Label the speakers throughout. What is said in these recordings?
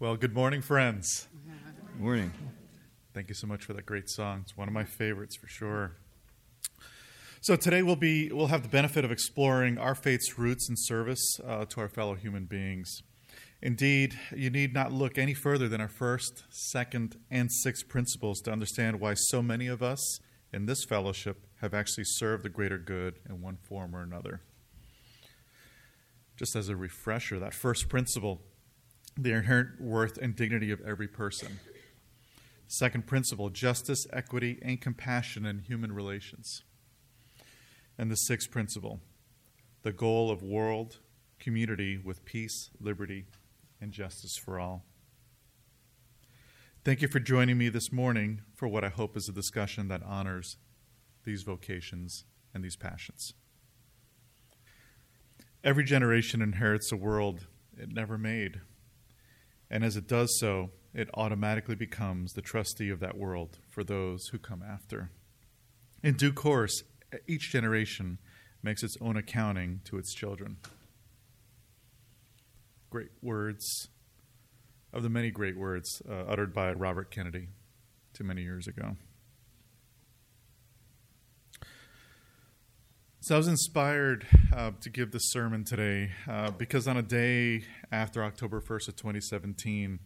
Speaker 1: Well, good morning, friends.
Speaker 2: Good Morning.
Speaker 1: Thank you so much for that great song. It's one of my favorites for sure. So today we'll be we'll have the benefit of exploring our faith's roots and service uh, to our fellow human beings. Indeed, you need not look any further than our first, second, and sixth principles to understand why so many of us in this fellowship have actually served the greater good in one form or another. Just as a refresher, that first principle, the inherent worth and dignity of every person. Second principle, justice, equity, and compassion in human relations. And the sixth principle, the goal of world community with peace, liberty, and justice for all. Thank you for joining me this morning for what I hope is a discussion that honors these vocations and these passions. Every generation inherits a world it never made, and as it does so, it automatically becomes the trustee of that world for those who come after. In due course, each generation makes its own accounting to its children. Great words of the many great words uh, uttered by Robert Kennedy too many years ago. So I was inspired uh, to give this sermon today uh, because on a day after October 1st of 2017,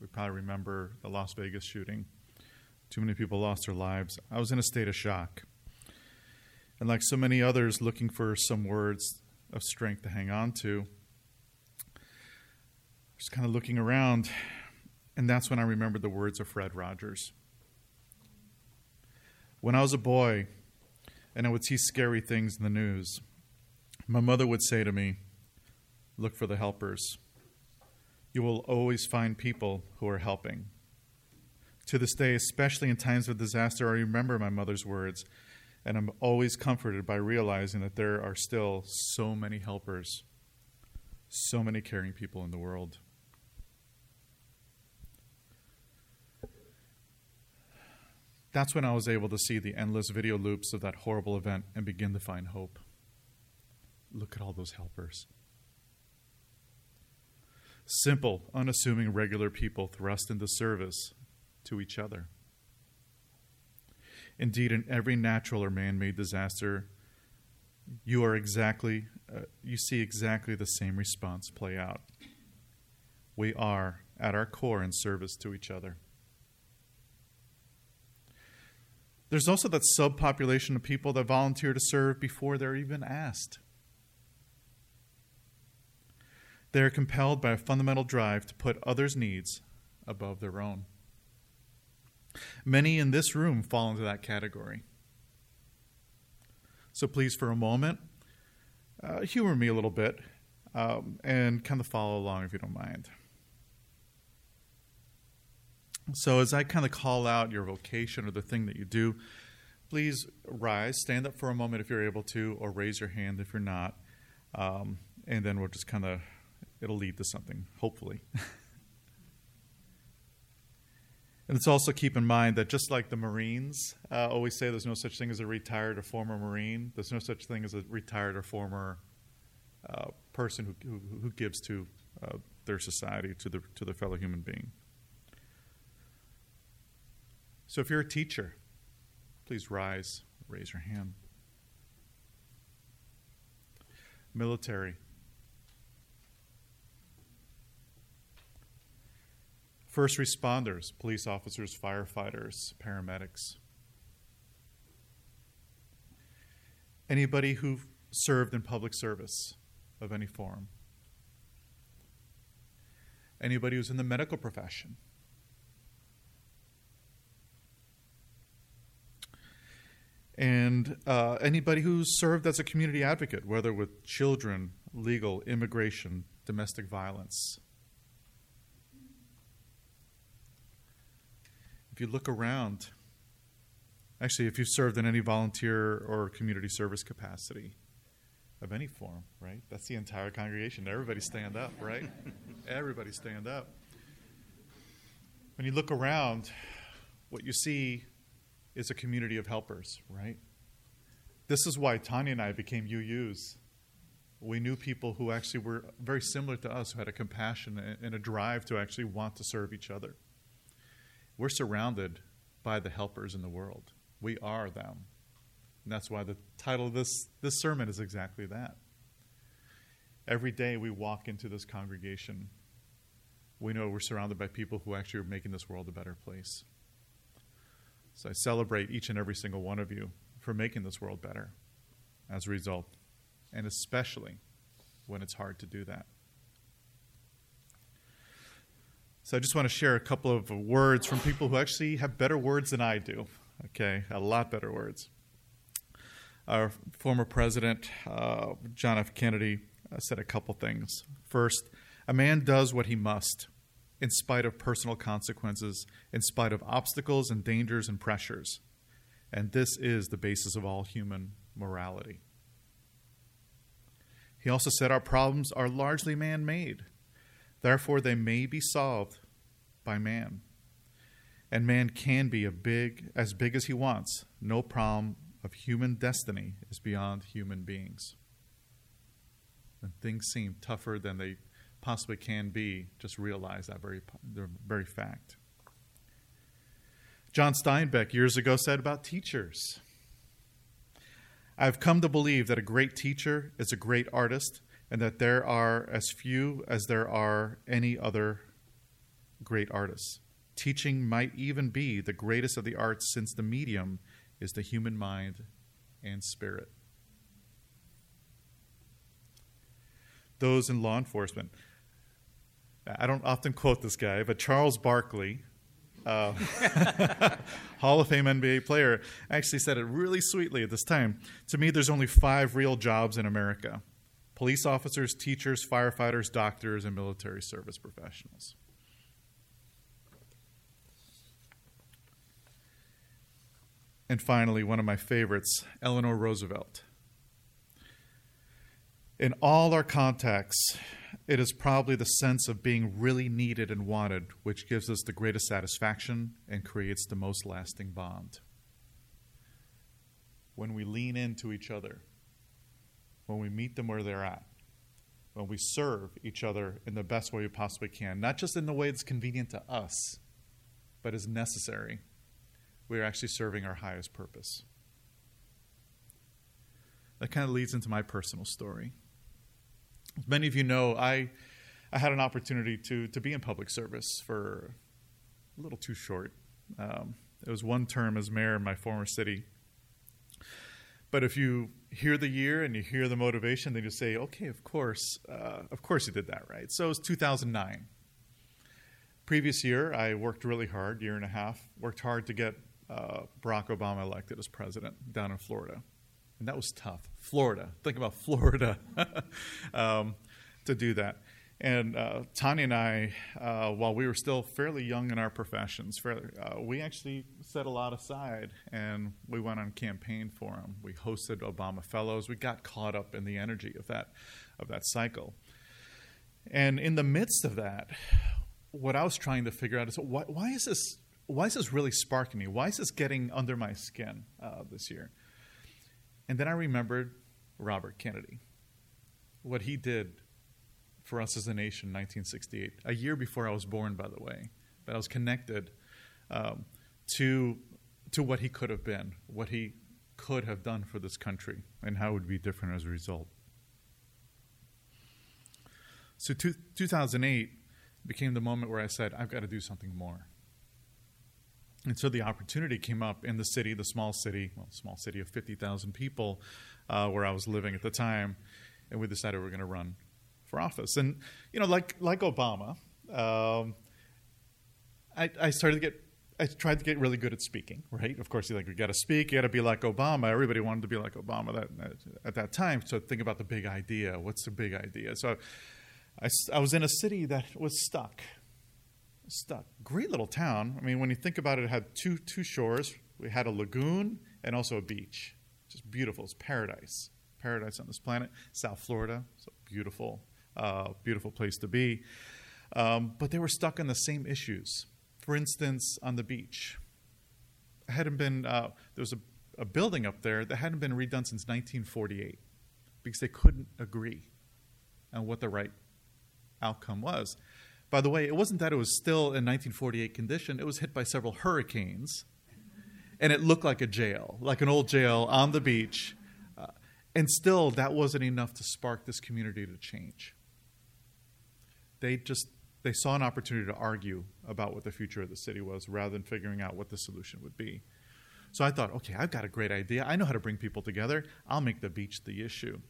Speaker 1: we probably remember the Las Vegas shooting. Too many people lost their lives. I was in a state of shock. And like so many others looking for some words of strength to hang on to, just kind of looking around, and that's when I remembered the words of Fred Rogers. When I was a boy, and I would see scary things in the news. My mother would say to me, Look for the helpers. You will always find people who are helping. To this day, especially in times of disaster, I remember my mother's words, and I'm always comforted by realizing that there are still so many helpers, so many caring people in the world. That's when I was able to see the endless video loops of that horrible event and begin to find hope. Look at all those helpers. Simple, unassuming, regular people thrust into service to each other. Indeed, in every natural or man made disaster, you are exactly, uh, you see exactly the same response play out. We are, at our core, in service to each other. There's also that subpopulation of people that volunteer to serve before they're even asked. They are compelled by a fundamental drive to put others' needs above their own. Many in this room fall into that category. So please, for a moment, uh, humor me a little bit um, and kind of follow along if you don't mind. So, as I kind of call out your vocation or the thing that you do, please rise, stand up for a moment if you're able to, or raise your hand if you're not. Um, and then we'll just kind of, it'll lead to something, hopefully. and let's also keep in mind that just like the Marines uh, always say there's no such thing as a retired or former Marine, there's no such thing as a retired or former uh, person who, who, who, gives to uh, their society, to, the, to their fellow human being. So if you're a teacher, please rise, raise your hand. Military. First responders, police officers, firefighters, paramedics. Anybody who served in public service of any form. Anybody who's in the medical profession. And uh, anybody who's served as a community advocate, whether with children, legal, immigration, domestic violence. If you look around, actually, if you've served in any volunteer or community service capacity of any form, right? That's the entire congregation. Everybody stand up, right? Everybody stand up. When you look around, what you see is a community of helpers, right? This is why Tanya and I became UUs. We knew people who actually were very similar to us, who had a compassion and a drive to actually want to serve each other. We're surrounded by the helpers in the world. We are them. And that's why the title of this, this sermon is exactly that. Every day we walk into this congregation, we know we're surrounded by people who actually are making this world a better place. So I celebrate each and every single one of you for making this world better as a result, and especially when it's hard to do that. So I just want to share a couple of words from people who actually have better words than I do. Okay, a lot better words. Our former president, uh, John F. Kennedy, uh, said a couple things. First, a man does what he must, in spite of personal consequences, in spite of obstacles and dangers and pressures. And this is the basis of all human morality. He also said our problems are largely man made. Therefore, they may be solved by man. And man can be a big, as big as he wants. No problem of human destiny is beyond human beings. When things seem tougher than they possibly can be, just realize that very, very fact. John Steinbeck years ago said about teachers I've come to believe that a great teacher is a great artist and that there are as few as there are any other great artists. Teaching might even be the greatest of the arts since the medium is the human mind and spirit. Those in law enforcement. I don't often quote this guy, but Charles Barkley, uh, Hall of Fame NBA player, actually said it really sweetly at this time. To me, there's only five real jobs in America police officers, teachers, firefighters, doctors, and military service professionals. And finally, one of my favorites, Eleanor Roosevelt. In all our contexts, it is probably the sense of being really needed and wanted which gives us the greatest satisfaction and creates the most lasting bond. When we lean into each other, when we meet them where they're at, when we serve each other in the best way we possibly can, not just in the way that's convenient to us, but is necessary, we are actually serving our highest purpose. That kind of leads into my personal story. Many of you know, I, I had an opportunity to, to be in public service for a little too short. Um, it was one term as mayor in my former city. But if you hear the year and you hear the motivation, then you say, okay, of course, uh, of course you did that right. So it was 2009. Previous year, I worked really hard, year and a half, worked hard to get uh, Barack Obama elected as president down in Florida. And that was tough. Florida. Think about Florida um, to do that. And uh, Tanya and I, uh, while we were still fairly young in our professions, fairly, uh, we actually set a lot aside and we went on campaign for him. We hosted Obama Fellows. We got caught up in the energy of that, of that cycle. And in the midst of that, what I was trying to figure out is why, why is this why is this really sparking me? Why is this getting under my skin uh, this year? And then I remembered Robert Kennedy, what he did for us as a nation in 1968, a year before I was born, by the way. But I was connected um, to, to what he could have been, what he could have done for this country, and how it would be different as a result. So, two, 2008 became the moment where I said, I've got to do something more. And so the opportunity came up in the city, the small city, well, small city of 50,000 people, uh, where I was living at the time, and we decided we are going to run for office. And you know, like like Obama, um, I, I started to get. I tried to get really good at speaking, right? Of course, you like you got to speak, you got to be like Obama. Everybody wanted to be like Obama that, at that time. So think about the big idea. What's the big idea? So I, I was in a city that was stuck, stuck. Great little town. I mean, when you think about it, it had two two shores. We had a lagoon and also a beach. Just beautiful. It's paradise, paradise on this planet. South Florida, so beautiful, uh, beautiful place to be. Um, but they were stuck on the same issues. For instance, on the beach, hadn't been uh, there was a, a building up there that hadn't been redone since 1948 because they couldn't agree on what the right outcome was. By the way, it wasn't that it was still in 1948 condition, it was hit by several hurricanes. And it looked like a jail, like an old jail on the beach. Uh, and still, that wasn't enough to spark this community to change. They just they saw an opportunity to argue about what the future of the city was rather than figuring out what the solution would be. So I thought, okay, I've got a great idea. I know how to bring people together. I'll make the beach the issue.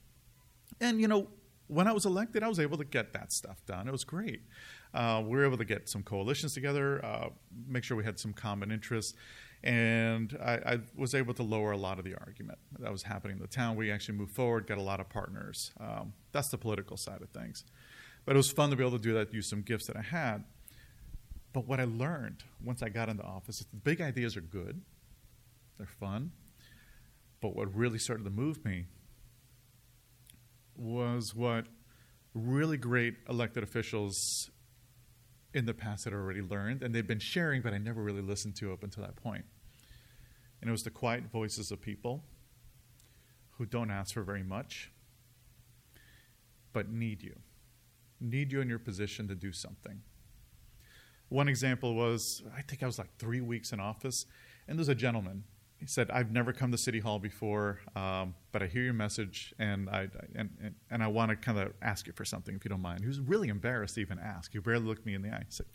Speaker 1: And, you know, when I was elected, I was able to get that stuff done. It was great. Uh, we were able to get some coalitions together, uh, make sure we had some common interests, and I, I, was able to lower a lot of the argument that was happening in the town. We actually moved forward, got a lot of partners. Um, that's the political side of things. But it was fun to be able to do that, use some gifts that I had. But what I learned once I got into office is the big ideas are good, they're fun. But what really started to move me was what really great elected officials in the past had already learned, and they've been sharing, but I never really listened to up until that point. And it was the quiet voices of people who don't ask for very much, but need you need you in your position to do something. One example was I think I was like three weeks in office, and there's a gentleman. He said, "I've never come to City Hall before, um, but I hear your message, and I and and, and I want to kind of ask you for something, if you don't mind." He was really embarrassed to even ask. He barely looked me in the eye. He said,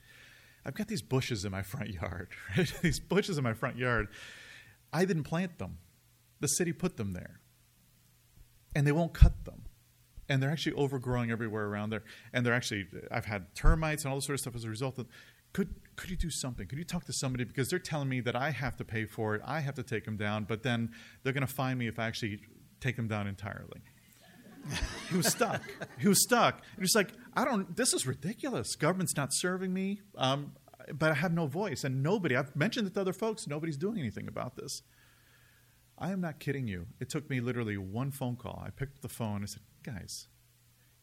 Speaker 1: "I've got these bushes in my front yard. Right? these bushes in my front yard. I didn't plant them. The city put them there, and they won't cut them and they're actually overgrowing everywhere around there. And they're actually, I've had termites and all this sort of stuff as a result of. Could could you do something? Could you talk to somebody because they're telling me that I have to pay for it, I have to take them down, but then they're going to find me if I actually take them down entirely. he was stuck. He was stuck. And he's like, I don't. This is ridiculous. Government's not serving me, um, but I have no voice, and nobody. I've mentioned it to other folks. Nobody's doing anything about this. I am not kidding you. It took me literally one phone call. I picked up the phone and said, guys,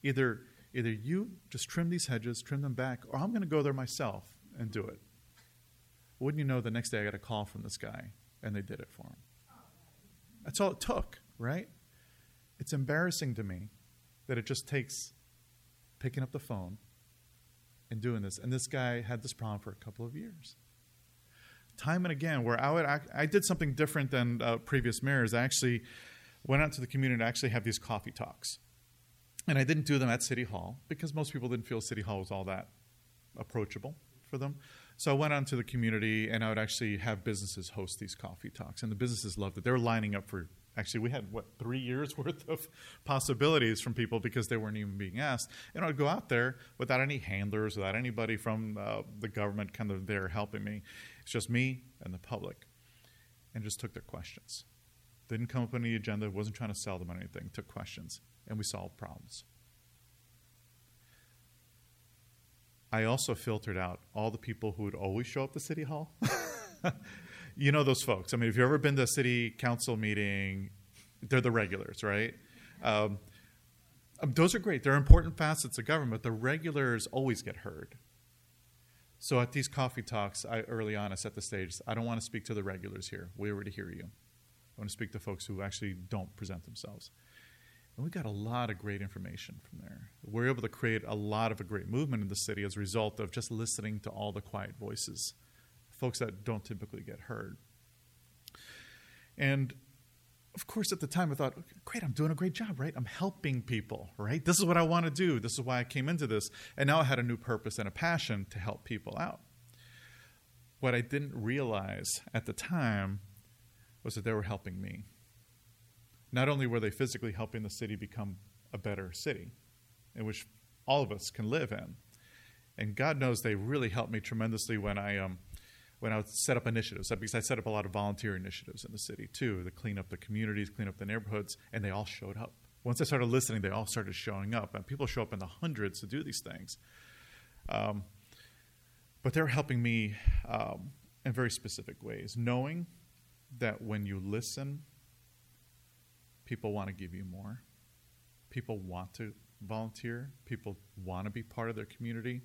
Speaker 1: either either you just trim these hedges, trim them back, or I'm going to go there myself and do it. Wouldn't you know, the next day I got a call from this guy, and they did it for him. That's all it took, right? It's embarrassing to me that it just takes picking up the phone and doing this. And this guy had this problem for a couple of years. Time and again, where I would, I did something different than uh, previous mayors. I actually went out to the community to actually have these coffee talks. And I didn't do them at City Hall because most people didn't feel City Hall was all that approachable for them. So I went out to the community and I would actually have businesses host these coffee talks. And the businesses loved it. They were lining up for actually we had what three years worth of possibilities from people because they weren't even being asked and i'd go out there without any handlers without anybody from uh, the government kind of there helping me it's just me and the public and just took their questions didn't come up on the agenda wasn't trying to sell them anything took questions and we solved problems. I also filtered out all the people who would always show up to City Hall. you know those folks. I mean, if you've ever been to a city council meeting, they're the regulars, right? Um, um, those are great. They're important facets of government. The regulars always get heard. So at these coffee talks, I, early on, I set the stage. I don't want to speak to the regulars here. We already hear you. I want to speak to folks who actually don't present themselves. And we got a lot of great information from there. We're able to create a lot of a great movement in the city as a result of just listening to all the quiet voices, folks that don't typically get heard. And of course, at the time, I thought, great, I'm doing a great job, right? I'm helping people, right? This is what I want to do. This is why I came into this. And now I had a new purpose and a passion to help people out. What I didn't realize at the time was that they were helping me not only were they physically helping the city become a better city in which all of us can live in, and God knows they really helped me tremendously when I um, when I set up initiatives. Because I set up a lot of volunteer initiatives in the city too, to clean up the communities, clean up the neighborhoods, and they all showed up. Once I started listening, they all started showing up, and people show up in the hundreds to do these things. Um, but they're helping me um, in very specific ways, knowing that when you listen People want to give you more. People want to volunteer. People want to be part of their community.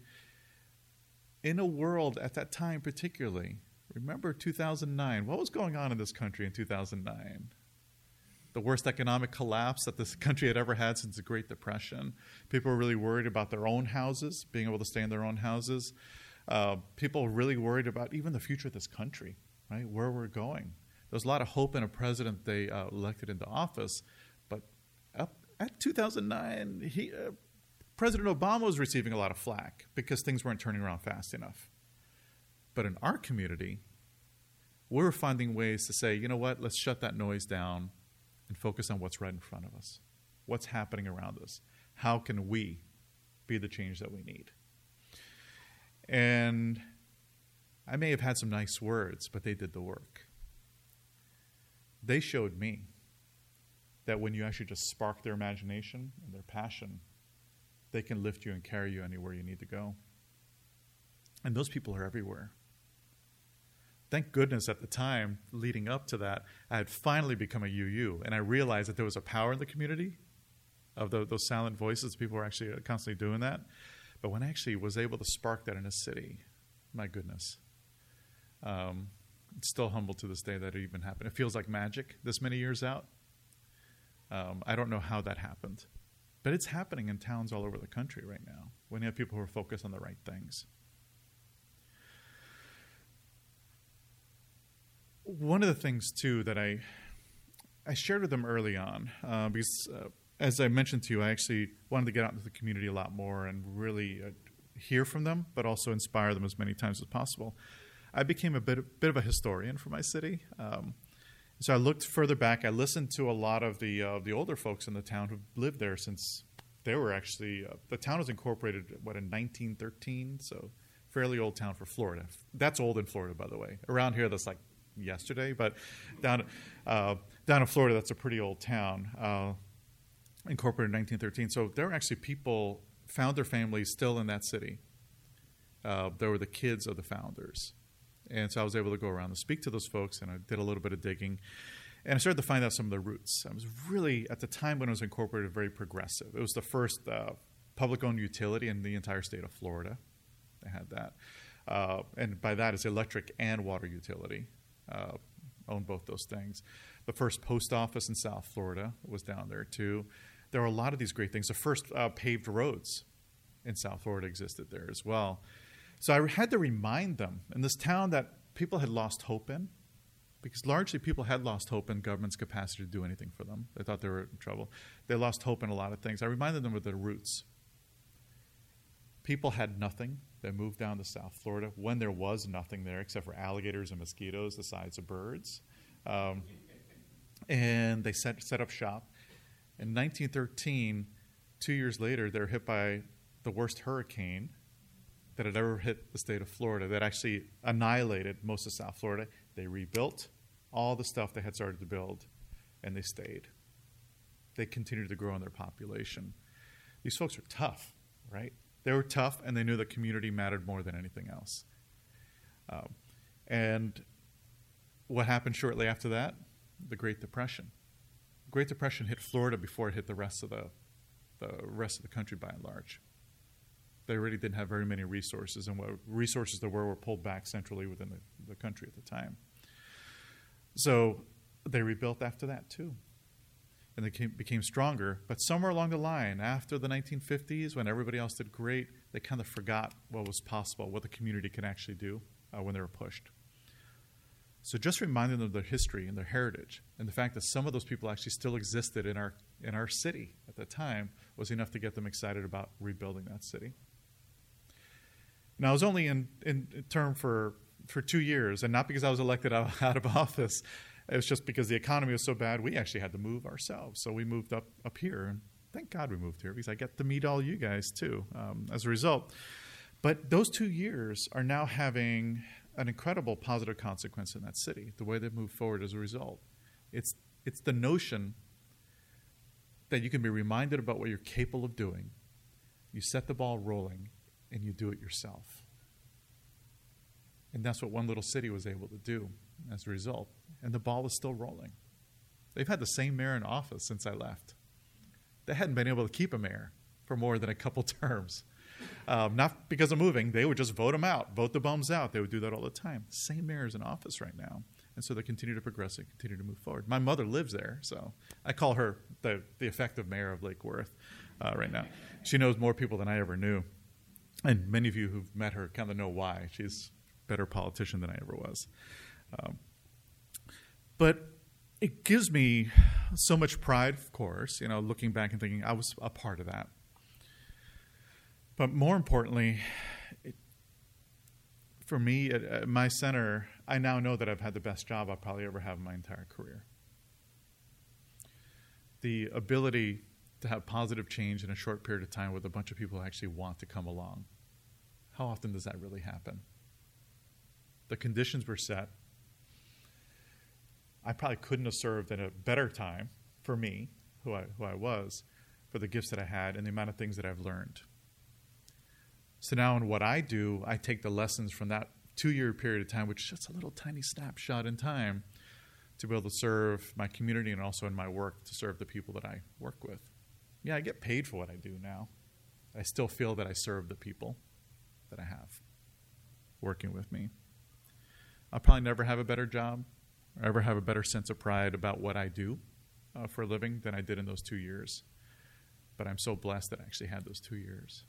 Speaker 1: In a world at that time, particularly, remember 2009, what was going on in this country in 2009? the worst economic collapse that this country had ever had since the Great Depression. People were really worried about their own houses, being able to stay in their own houses. Uh, people were really worried about even the future of this country, right? Where we're going. There was a lot of hope in a president they uh, elected into office, but up at 2009, he, uh, President Obama was receiving a lot of flack because things weren't turning around fast enough. But in our community, we we're finding ways to say, you know what, let's shut that noise down and focus on what's right in front of us. What's happening around us? How can we be the change that we need? And I may have had some nice words, but they did the work. They showed me that when you actually just spark their imagination and their passion, they can lift you and carry you anywhere you need to go. And those people are everywhere thank goodness at the time leading up to that, I had finally become a UU, and I realized that there was a power in the community of the, those silent voices. People were actually constantly doing that. But when I actually was able to spark that in a city, my goodness, um, still humble to this day that it even happened. It feels like magic this many years out. Um, I don't know how that happened, but it's happening in towns all over the country right now when you have people who are focused on the right things. one of the things too that I I shared with them early on uh, because uh, as I mentioned to you, I actually wanted to get out into the community a lot more and really uh, hear from them, but also inspire them as many times as possible. I became a bit bit of a historian for my city. Um, so I looked further back. I listened to a lot of the uh, the older folks in the town who've lived there since they were actually uh, the town was incorporated what in 1913. So fairly old town for Florida. That's old in Florida, by the way. Around here, that's like yesterday, but down uh, down in Florida, that's a pretty old town, uh, incorporated in 1913. So there were actually people found their families still in that city. Uh, there were the kids of the founders, and so I was able to go around and speak to those folks, and I did a little bit of digging. And I started to find out some of the roots. I was really, at the time when it was incorporated, very progressive. It was the first uh, public owned utility in the entire state of Florida. They had that. Uh, and by that, it's electric and water utility uh, owned both those things. The first post office in South Florida was down there too. There were a lot of these great things. The first uh, paved roads in South Florida existed there as well. So I had to remind them in this town that people had lost hope in, because largely people had lost hope in government's capacity to do anything for them. They thought they were in trouble. They lost hope in a lot of things. I reminded them of their roots. People had nothing They moved down to South Florida when there was nothing there except for alligators and mosquitoes the size of birds. Um, and they set, set up shop. In 1913, two years later, they're hit by the worst hurricane that had ever hit the state of Florida that actually annihilated most of South Florida. They rebuilt all the stuff they had started to build, and they stayed. They continued to grow in their population. These folks are tough, right? They were tough, and they knew the community mattered more than anything else. Um, and what happened shortly after that? The Great Depression. The Great Depression hit Florida before it hit the rest of the, the rest of the country by and large. They really didn't have very many resources, and what resources there were were pulled back centrally within the, the country at the time. So they rebuilt after that too and they came, became stronger. But somewhere along the line, after the 1950s, when everybody else did great, they kind of forgot what was possible, what the community can actually do uh, when they were pushed. So just reminding them of their history and their heritage, and the fact that some of those people actually still existed in our in our city at the time was enough to get them excited about rebuilding that city. Now I was only in, in term for for two years, and not because I was elected out, out of office. It was just because the economy was so bad, we actually had to move ourselves. So we moved up up here, and thank God we moved here because I get to meet all you guys too um, as a result. But those two years are now having an incredible positive consequence in that city. The way they've moved forward as a result, it's it's the notion that you can be reminded about what you're capable of doing. You set the ball rolling, and you do it yourself. And that's what one little city was able to do as a result and the ball is still rolling. They've had the same mayor in office since I left. They hadn't been able to keep a mayor for more than a couple terms. Um, not because of moving, they would just vote them out, vote the bums out. They would do that all the time. Same mayor is in office right now. And so they continue to progress and continue to move forward. My mother lives there, so I call her the, the effective mayor of Lake Worth uh, right now. She knows more people than I ever knew. And many of you who've met her kind of know why. She's a better politician than I ever was. Um, but it gives me so much pride, of course, you know, looking back and thinking I was a part of that. But more importantly, it, for me at, at, my center, I now know that I've had the best job I'll probably ever have in my entire career. The ability to have positive change in a short period of time with a bunch of people who actually want to come along. How often does that really happen? The conditions were set. I probably couldn't have served at a better time for me, who I, who I was, for the gifts that I had and the amount of things that I've learned. So now, in what I do, I take the lessons from that two year period of time, which is just a little tiny snapshot in time, to be able to serve my community and also in my work to serve the people that I work with. Yeah, I get paid for what I do now. I still feel that I serve the people that I have working with me. I'll probably never have a better job or ever have a better sense of pride about what I do uh, for a living than I did in those two years. But I'm so blessed that I actually had those two years.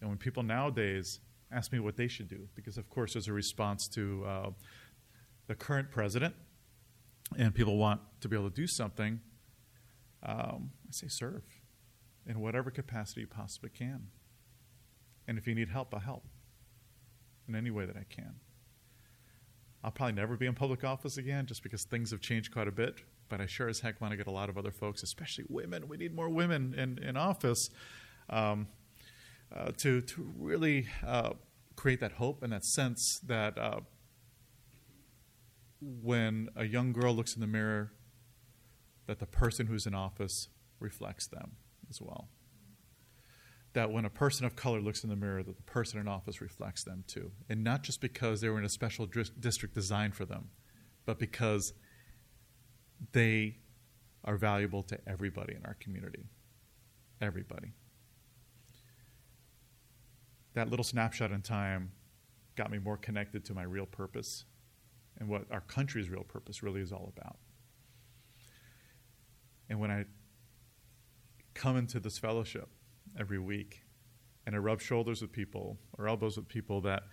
Speaker 1: And when people nowadays ask me what they should do, because of course there's a response to uh, the current president, and people want to be able to do something, um, I say serve in whatever capacity you possibly can. And if you need help, I'll help in any way that I can. I'll probably never be in public office again just because things have changed quite a bit, but I sure as heck want to get a lot of other folks, especially women. We need more women in, in office. Um, uh, to, to really uh, create that hope and that sense that uh, when a young girl looks in the mirror, that the person who's in office reflects them as well. That when a person of color looks in the mirror, that the person in office reflects them too. And not just because they were in a special district designed for them, but because they are valuable to everybody in our community. Everybody that little snapshot in time got me more connected to my real purpose and what our country's real purpose really is all about. And when I come into this fellowship every week and I rub shoulders with people or elbows with people that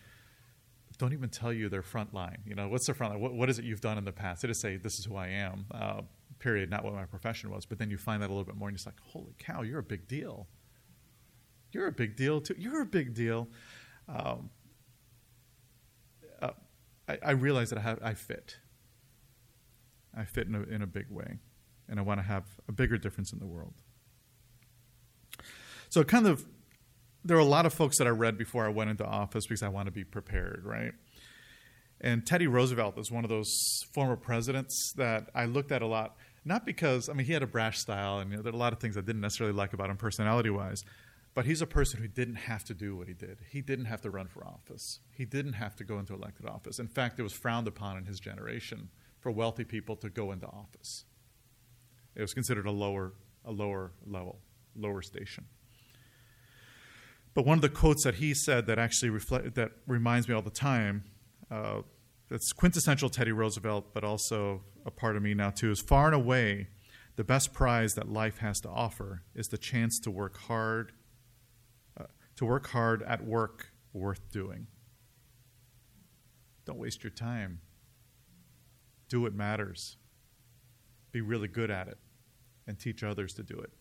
Speaker 1: don't even tell you their front line. You know, what's their front line? What, what is it you've done in the past? They just say, this is who I am, uh, period, not what my profession was. But then you find that a little bit more and you're just like, holy cow, you're a big deal. You're a big deal too. You're a big deal. Um, uh, I, I, realize that I, have, I fit. I fit in a, in a big way, and I want to have a bigger difference in the world. So, kind of, there were a lot of folks that I read before I went into office because I want to be prepared, right? And Teddy Roosevelt is one of those former presidents that I looked at a lot, not because, I mean, he had a brash style, and you know, there are a lot of things I didn't necessarily like about him personality wise, but he's a person who didn't have to do what he did. He didn't have to run for office. He didn't have to go into elected office. In fact, it was frowned upon in his generation for wealthy people to go into office. It was considered a lower, a lower level, lower station. But one of the quotes that he said that actually reflect, that reminds me all the time, uh, that's quintessential Teddy Roosevelt, but also a part of me now too, is far and away the best prize that life has to offer is the chance to work hard to work hard at work worth doing. Don't waste your time. Do what matters. Be really good at it and teach others to do it.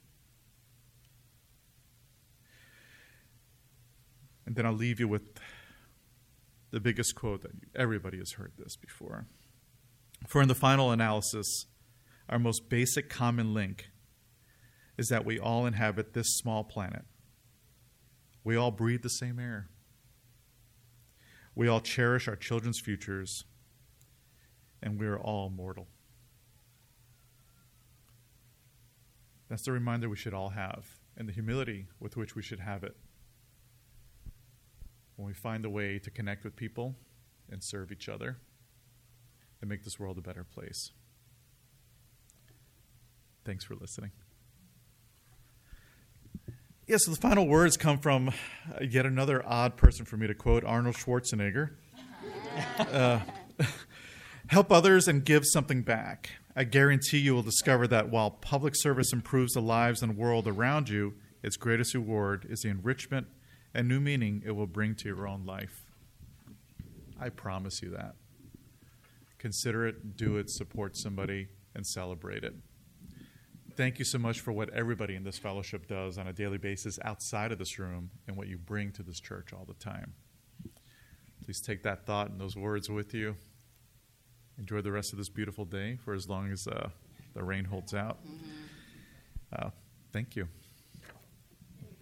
Speaker 1: And then I'll leave you with the biggest quote that everybody has heard this before. For in the final analysis, our most basic common link is that we all inhabit this small planet we all breathe the same air. We all cherish our children's futures, and we are all mortal. That's the reminder we should all have, and the humility with which we should have it when we find a way to connect with people and serve each other and make this world a better place. Thanks for listening. Yeah, so the final words come from yet another odd person for me to quote Arnold Schwarzenegger. uh, Help others and give something back. I guarantee you will discover that while public service improves the lives and world around you, its greatest reward is the enrichment and new meaning it will bring to your own life. I promise you that. Consider it, do it, support somebody, and celebrate it. Thank you so much for what everybody in this fellowship does on a daily basis outside of this room and what you bring to this church all the time. Please take that thought and those words with you. Enjoy the rest of this beautiful day for as long as uh, the rain holds out. Uh, thank you.